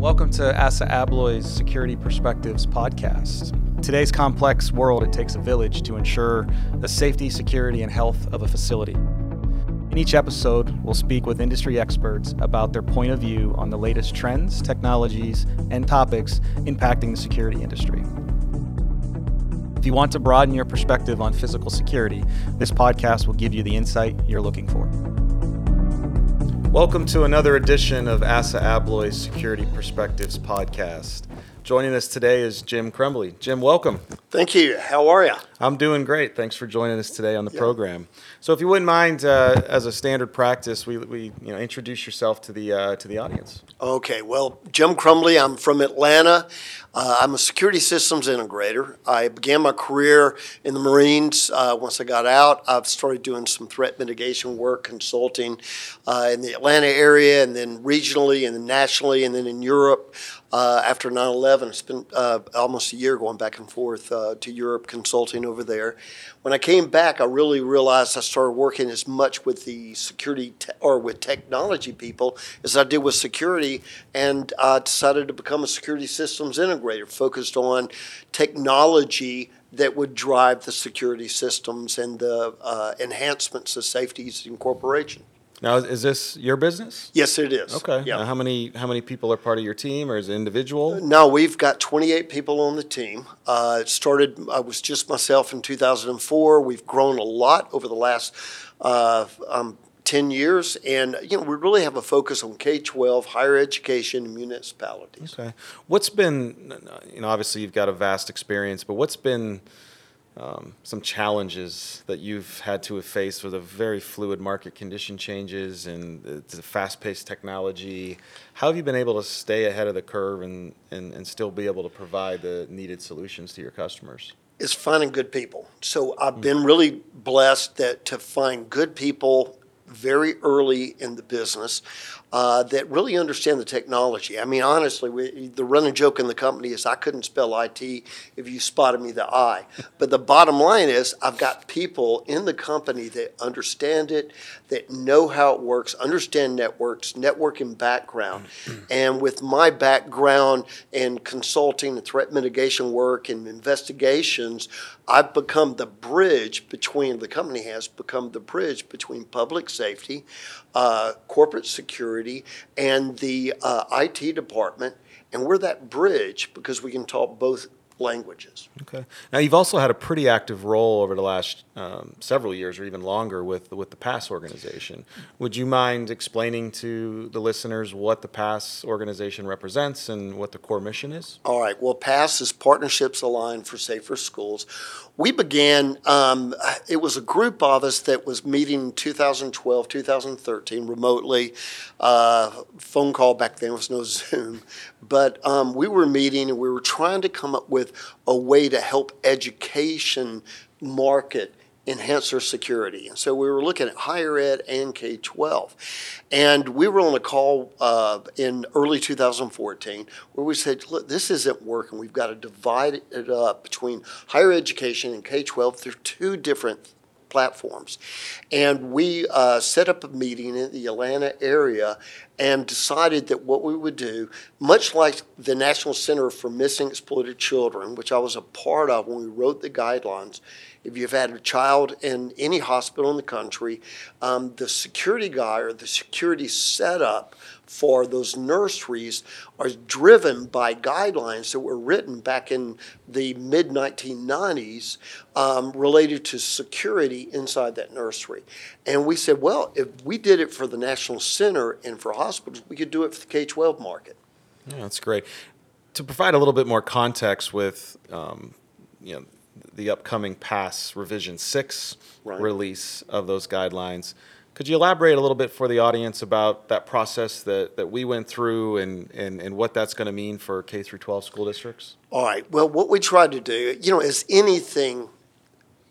Welcome to ASSA ABLOY's Security Perspectives podcast. Today's complex world, it takes a village to ensure the safety, security, and health of a facility. In each episode, we'll speak with industry experts about their point of view on the latest trends, technologies, and topics impacting the security industry. If you want to broaden your perspective on physical security, this podcast will give you the insight you're looking for. Welcome to another edition of ASSA ABLOY's Security Perspectives podcast. Joining us today is Jim Crumbley. Jim, welcome. Thank you. How are you? I'm doing great. Thanks for joining us today on the program. So, if you wouldn't mind, uh, as a standard practice, we, we you know introduce yourself to the uh, to the audience. Okay. Well, Jim Crumbley. I'm from Atlanta. Uh, I'm a security systems integrator. I began my career in the Marines. Uh, once I got out, I've started doing some threat mitigation work, consulting uh, in the Atlanta area, and then regionally, and then nationally, and then in Europe. Uh, after 9/11, I spent uh, almost a year going back and forth uh, to Europe consulting over there. When I came back, I really realized I started working as much with the security te- or with technology people as I did with security, and I decided to become a security systems integrator, focused on technology that would drive the security systems and the uh, enhancements of safeties in corporation. Now, is this your business? Yes, it is. Okay. Yeah. Now, how many how many people are part of your team, or is it individual? No, we've got 28 people on the team. Uh, it started, I was just myself in 2004. We've grown a lot over the last uh, um, 10 years. And, you know, we really have a focus on K 12, higher education, and municipalities. Okay. What's been, you know, obviously you've got a vast experience, but what's been um, some challenges that you've had to have faced with a very fluid market condition changes and the, the fast-paced technology? How have you been able to stay ahead of the curve and, and, and still be able to provide the needed solutions to your customers? Is finding good people. So I've been really blessed that to find good people very early in the business uh, that really understand the technology. I mean, honestly, we, the running joke in the company is I couldn't spell IT if you spotted me the I. But the bottom line is I've got people in the company that understand it, that know how it works, understand networks, networking background. and with my background in consulting and threat mitigation work and investigations, I've become the bridge between, the company has become the bridge between public safety, uh, corporate security, and the uh, IT department. And we're that bridge because we can talk both languages. Okay. Now you've also had a pretty active role over the last um, several years, or even longer, with with the PASS organization. Would you mind explaining to the listeners what the PASS organization represents and what the core mission is? All right. Well, PASS is Partnerships Aligned for Safer Schools. We began, um, it was a group of us that was meeting in 2012, 2013 remotely. Uh, phone call back then was no Zoom. But um, we were meeting and we were trying to come up with a way to help education market enhance their security. And so we were looking at higher ed and K 12. And we were on a call uh, in early 2014 where we said, look, this isn't working. We've got to divide it up between higher education and K 12. They're two different platforms. And we uh, set up a meeting in the Atlanta area and decided that what we would do, much like the National Center for Missing Exploited Children, which I was a part of when we wrote the guidelines, if you've had a child in any hospital in the country, um, the security guy or the security setup for those nurseries are driven by guidelines that were written back in the mid 1990s um, related to security inside that nursery. And we said, well, if we did it for the National Center and for hospitals, we could do it for the K 12 market. Yeah, that's great. To provide a little bit more context with, um, you know, the upcoming PASS Revision 6 Right. release of those guidelines, could you elaborate a little bit for the audience about that process that, that we went through and, and, and what that's going to mean for K through 12 school districts? All right. Well, what we tried to do, you know, as anything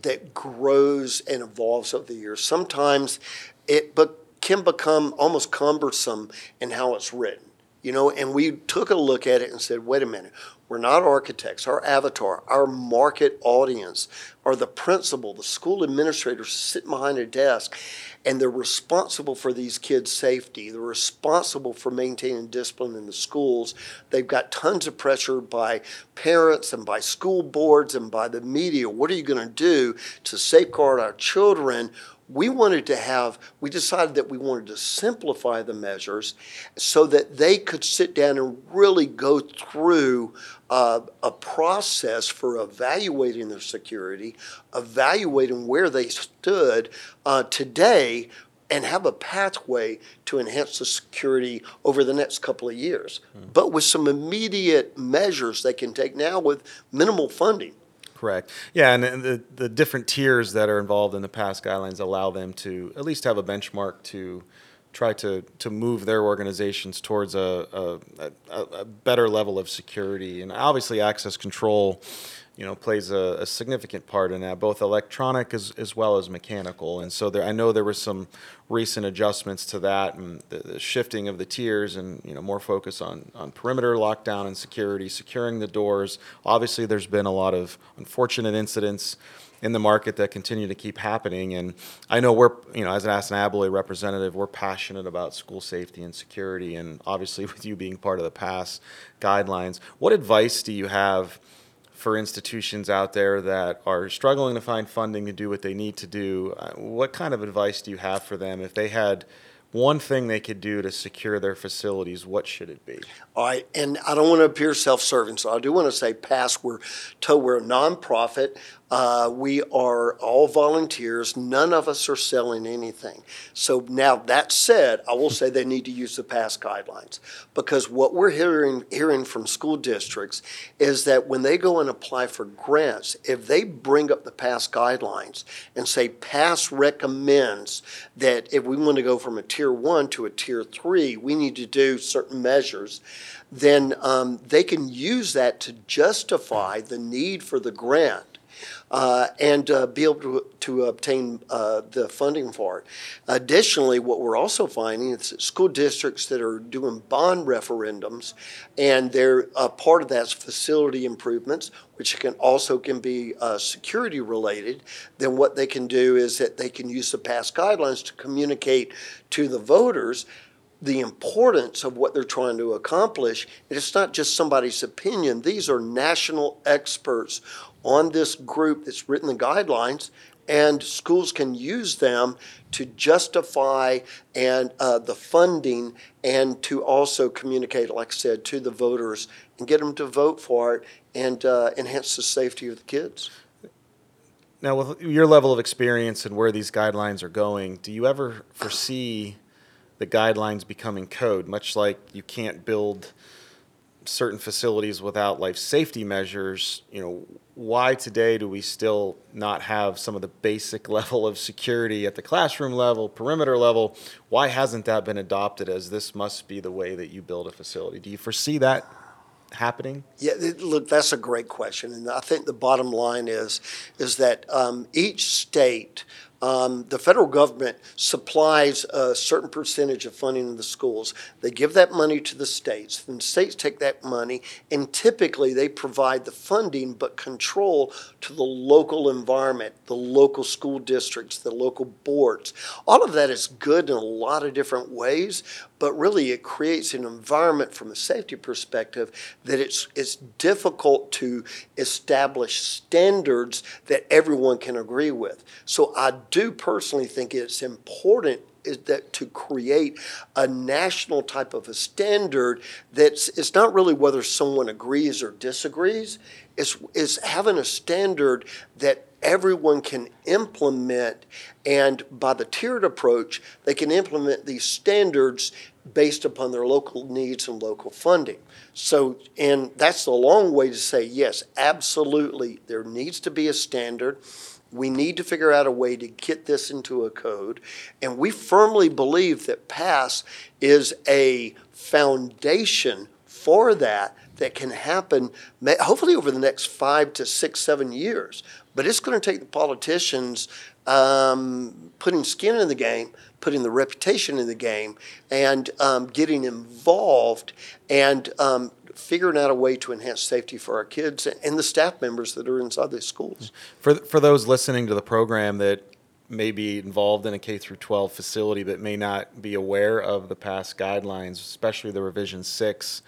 that grows and evolves over the years, sometimes it be- can become almost cumbersome in how it's written. You know, and we took a look at it and said, wait a minute, we're not architects. Our avatar, our market audience are the principal, the school administrator sitting behind a desk, and they're responsible for these kids' safety. They're responsible for maintaining discipline in the schools. They've got tons of pressure by parents and by school boards and by the media. What are you going to do to safeguard our children? we wanted to have, we decided that we wanted to simplify the measures so that they could sit down and really go through uh, a process for evaluating their security, evaluating where they stood uh, today, and have a pathway to enhance the security over the next couple of years, mm but with some immediate measures they can take now with minimal funding. Correct. Yeah, and the the different tiers that are involved in the PASS guidelines allow them to at least have a benchmark to try to to move their organizations towards a, a, a, a better level of security. And obviously, access control you know, plays a, a, significant part in that, both electronic as, as well as mechanical. And so there, I know there was some recent adjustments to that and the, the, shifting of the tiers and, you know, more focus on, on perimeter lockdown and security, securing the doors. Obviously, there's been a lot of unfortunate incidents in the market that continue to keep happening. And I know we're, you know, as an Abloy representative, we're passionate about school safety and security. And obviously, with you being part of the PASS guidelines, what advice do you have – for institutions out there that are struggling to find funding to do what they need to do, uh, what kind of advice do you have for them if they had one thing they could do to secure their facilities, what should it be? All right, and I don't want to appear self-serving, so I do want to say, PASS, we're told we're a nonprofit. Uh, we are all volunteers. None of us are selling anything. So now that said, I will say they need to use the PASS guidelines because what we're hearing hearing from school districts is that when they go and apply for grants, if they bring up the PASS guidelines and say PASS recommends that if we want to go from a tier one to a tier three, we need to do certain measures then um, they can use that to justify the need for the grant uh, and uh, be able to, to obtain uh, the funding for it. Additionally, what we're also finding is that school districts that are doing bond referendums, and they're a part of that's facility improvements, which can also can be uh, security related. Then what they can do is that they can use the PASS guidelines to communicate to the voters the importance of what they're trying to accomplish. And it's not just somebody's opinion. These are national experts on this group that's written the guidelines, and schools can use them to justify and uh, the funding and to also communicate, like I said, to the voters and get them to vote for it and uh, enhance the safety of the kids. Now, with your level of experience and where these guidelines are going, do you ever foresee the guidelines becoming code, much like you can't build certain facilities without life safety measures, you know, why today do we still not have some of the basic level of security at the classroom level, perimeter level? Why hasn't that been adopted as this must be the way that you build a facility? Do you foresee that happening? Yeah, look, that's a great question, and I think the bottom line is is that um, each state um, the federal government supplies a certain percentage of funding to the schools. They give that money to the states. and states take that money, and typically they provide the funding but control to the local environment, the local school districts, the local boards. All of that is good in a lot of different ways, but really it creates an environment from a safety perspective that it's it's difficult to establish standards that everyone can agree with. So I do personally think it's important is that to create a national type of a standard that's it's not really whether someone agrees or disagrees it's, it's having a standard that everyone can implement and by the tiered approach they can implement these standards based upon their local needs and local funding. So, and that's a long way to say yes, absolutely, there needs to be a standard. We need to figure out a way to get this into a code. And we firmly believe that PASS is a foundation for that that can happen hopefully over the next five to six, seven years. But it's going to take the politicians um, putting skin in the game, putting the reputation in the game, and um, getting involved and um, figuring out a way to enhance safety for our kids and the staff members that are inside these schools. For for those listening to the program that may be involved in a K through 12 facility but may not be aware of the PASS guidelines, especially the revision 6,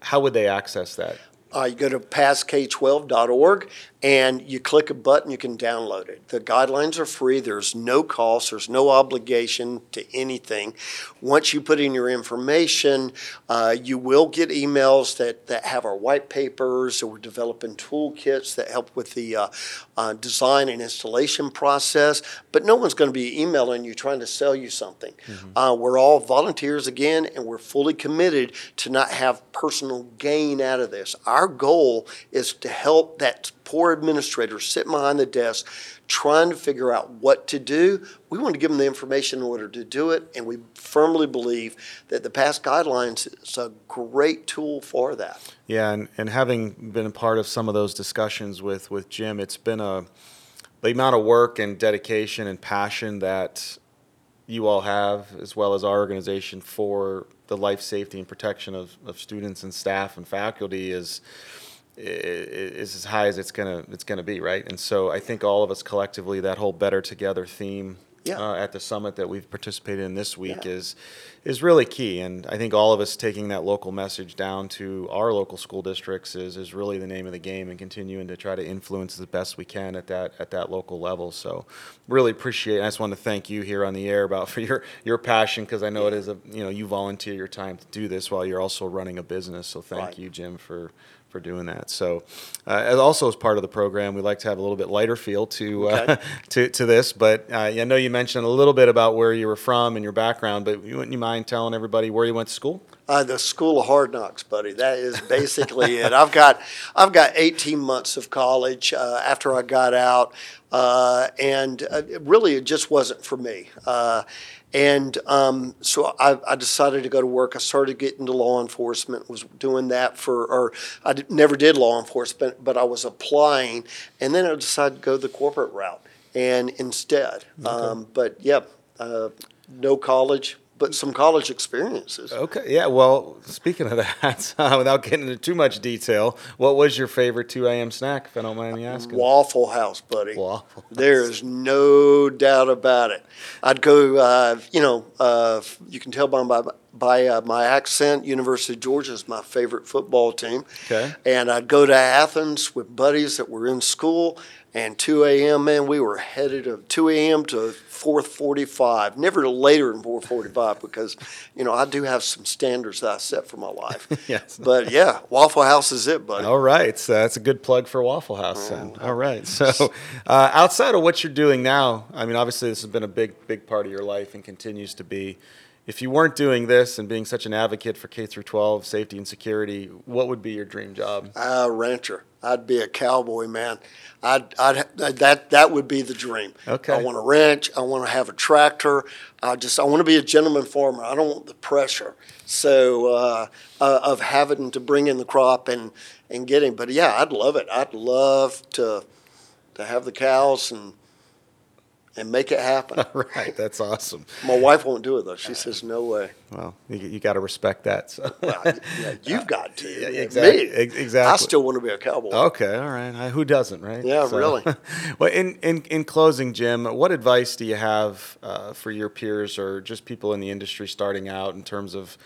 how would they access that? Uh, you go to passk12.org and you click a button, you can download it. The guidelines are free, there's no cost, there's no obligation to anything. Once you put in your information, uh, you will get emails that, that have our white papers, or we're developing toolkits that help with the uh, uh, design and installation process. But no one's going to be emailing you trying to sell you something. Mm-hmm. Uh, we're all volunteers again, and we're fully committed to not have personal gain out of this. Our goal is to help that poor administrator sitting behind the desk trying to figure out what to do. We want to give them the information in order to do it, and we firmly believe that the PASS guidelines is a great tool for that. Yeah, and, and having been a part of some of those discussions with, with Jim, it's been a the amount of work and dedication and passion that you all have, as well as our organization, for the life safety and protection of, of students and staff and faculty is is as high as it's gonna it's gonna be, right? And so I think all of us collectively, that whole better together theme yeah. uh, at the summit that we've participated in this week yeah. is is really key. And I think all of us taking that local message down to our local school districts is is really the name of the game, and continuing to try to influence the best we can at that at that local level. So really appreciate. I just want to thank you here on the air about for your your passion because I know it is a you know you volunteer your time to do this while you're also running a business. So thank right. you, Jim, for for doing that. So, uh, also as part of the program, we like to have a little bit lighter feel to uh, to, to this. But uh, I know you mentioned a little bit about where you were from and your background, but you wouldn't you mind telling everybody where you went to school? Uh, the School of Hard Knocks, buddy. That is basically it. I've got I've got 18 months of college uh, after I got out, uh, and it really it just wasn't for me. And um, so I, I, decided to go to work. I started getting into law enforcement. Was doing that for, or I never did law enforcement, but I was applying, and then I decided to go the corporate route. And instead, okay. um, but yeah, uh, no college, but some college experiences. Okay, yeah. Well, speaking of that, uh, without getting into too much detail, what was your favorite 2 a.m. snack, if I don't mind me asking? Waffle House, buddy. Waffle. House. There is no doubt about it. I'd go, uh, you know, uh, you can tell by my by uh, my accent, University of Georgia is my favorite football team. Okay. And I'd go to Athens with buddies that were in school, and 2 a.m. man we were headed to 2 a.m. to 4:45 never later than 4:45 because you know I do have some standards that I set for my life yes but yeah Waffle House is it buddy all right so that's a good plug for Waffle House then all right so uh, outside of what you're doing now I mean obviously this has been a big big part of your life and continues to be if you weren't doing this and being such an advocate for K through 12 safety and security, what would be your dream job? Uh, rancher. I'd be a cowboy, man. I'd, I'd that that would be the dream. Okay. I want a ranch. I want to have a tractor. I just I want to be a gentleman farmer. I don't want the pressure. So uh, uh, of having to bring in the crop and and getting. But yeah, I'd love it. I'd love to to have the cows and and make it happen. right, that's awesome. My wife won't do it though. She says no way. Well, you, you got to respect that. So. well, yeah, you've got to. Yeah, exactly. Me, exactly. I still want to be a cowboy. Okay, all right. I, who doesn't, right? Yeah, so. really. well, in, in in closing, Jim, what advice do you have uh, for your peers or just people in the industry starting out in terms of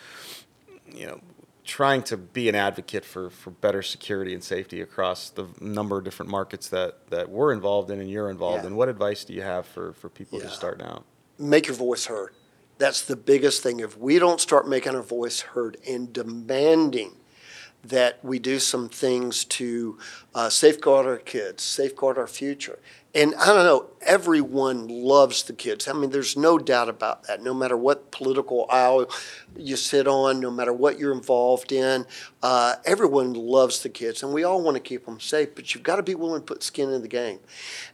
you know trying to be an advocate for, for better security and safety across the number of different markets that, that we're involved in and you're involved yeah. in. What advice do you have for, for people yeah. just starting out? Make your voice heard. That's the biggest thing. If we don't start making our voice heard and demanding that we do some things to uh, safeguard our kids, safeguard our future. And I don't know, everyone loves the kids. I mean, there's no doubt about that. No matter what political aisle you sit on, no matter what you're involved in, uh, everyone loves the kids. And we all want to keep them safe, but you've got to be willing to put skin in the game.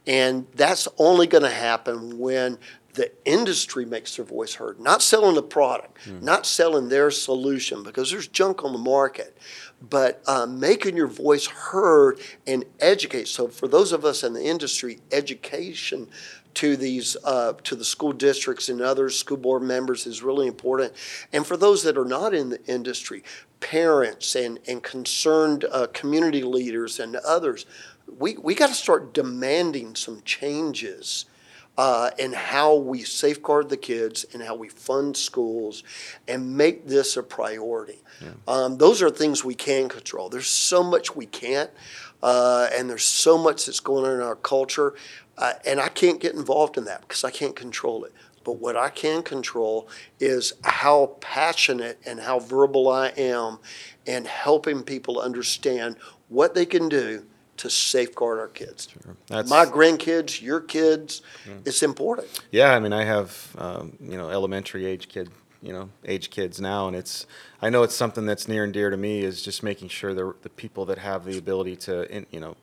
And that's only going to happen when the industry makes their voice heard, not selling the product, mm. not selling their solution, because there's junk on the market but uh, making your voice heard and educate. So, for those of us in the industry, education to these uh, to the school districts and other school board members is really important. And for those that are not in the industry, parents and and concerned uh, community leaders and others, we we got to start demanding some changes. Uh, and how we safeguard the kids and how we fund schools and make this a priority. Yeah. Um, those are things we can control. There's so much we can't, uh, and there's so much that's going on in our culture. Uh, and I can't get involved in that because I can't control it. But what I can control is how passionate and how verbal I am and helping people understand what they can do to safeguard our kids. Sure. My grandkids, your kids, yeah. it's important. Yeah, I mean, I have um, you know elementary age kid, you know age kids now, and it's I know it's something that's near and dear to me is just making sure the the people that have the ability to in, you know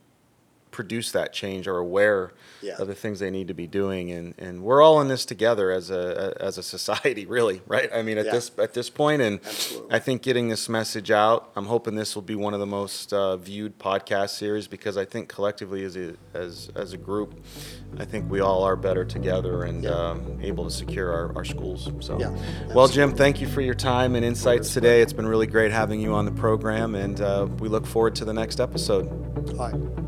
produce that change are aware yeah. of the things they need to be doing and, and we're all in this together as a, as a society really right i mean at yeah. this at this point and Absolutely. i think getting this message out i'm hoping this will be one of the most uh, viewed podcast series because i think collectively as a as, as a group i think we all are better together and yeah. um, able to secure our, our schools so well jim thank you for your time and insights today it's been really great having you on the program and uh, we look forward to the next episode Bye.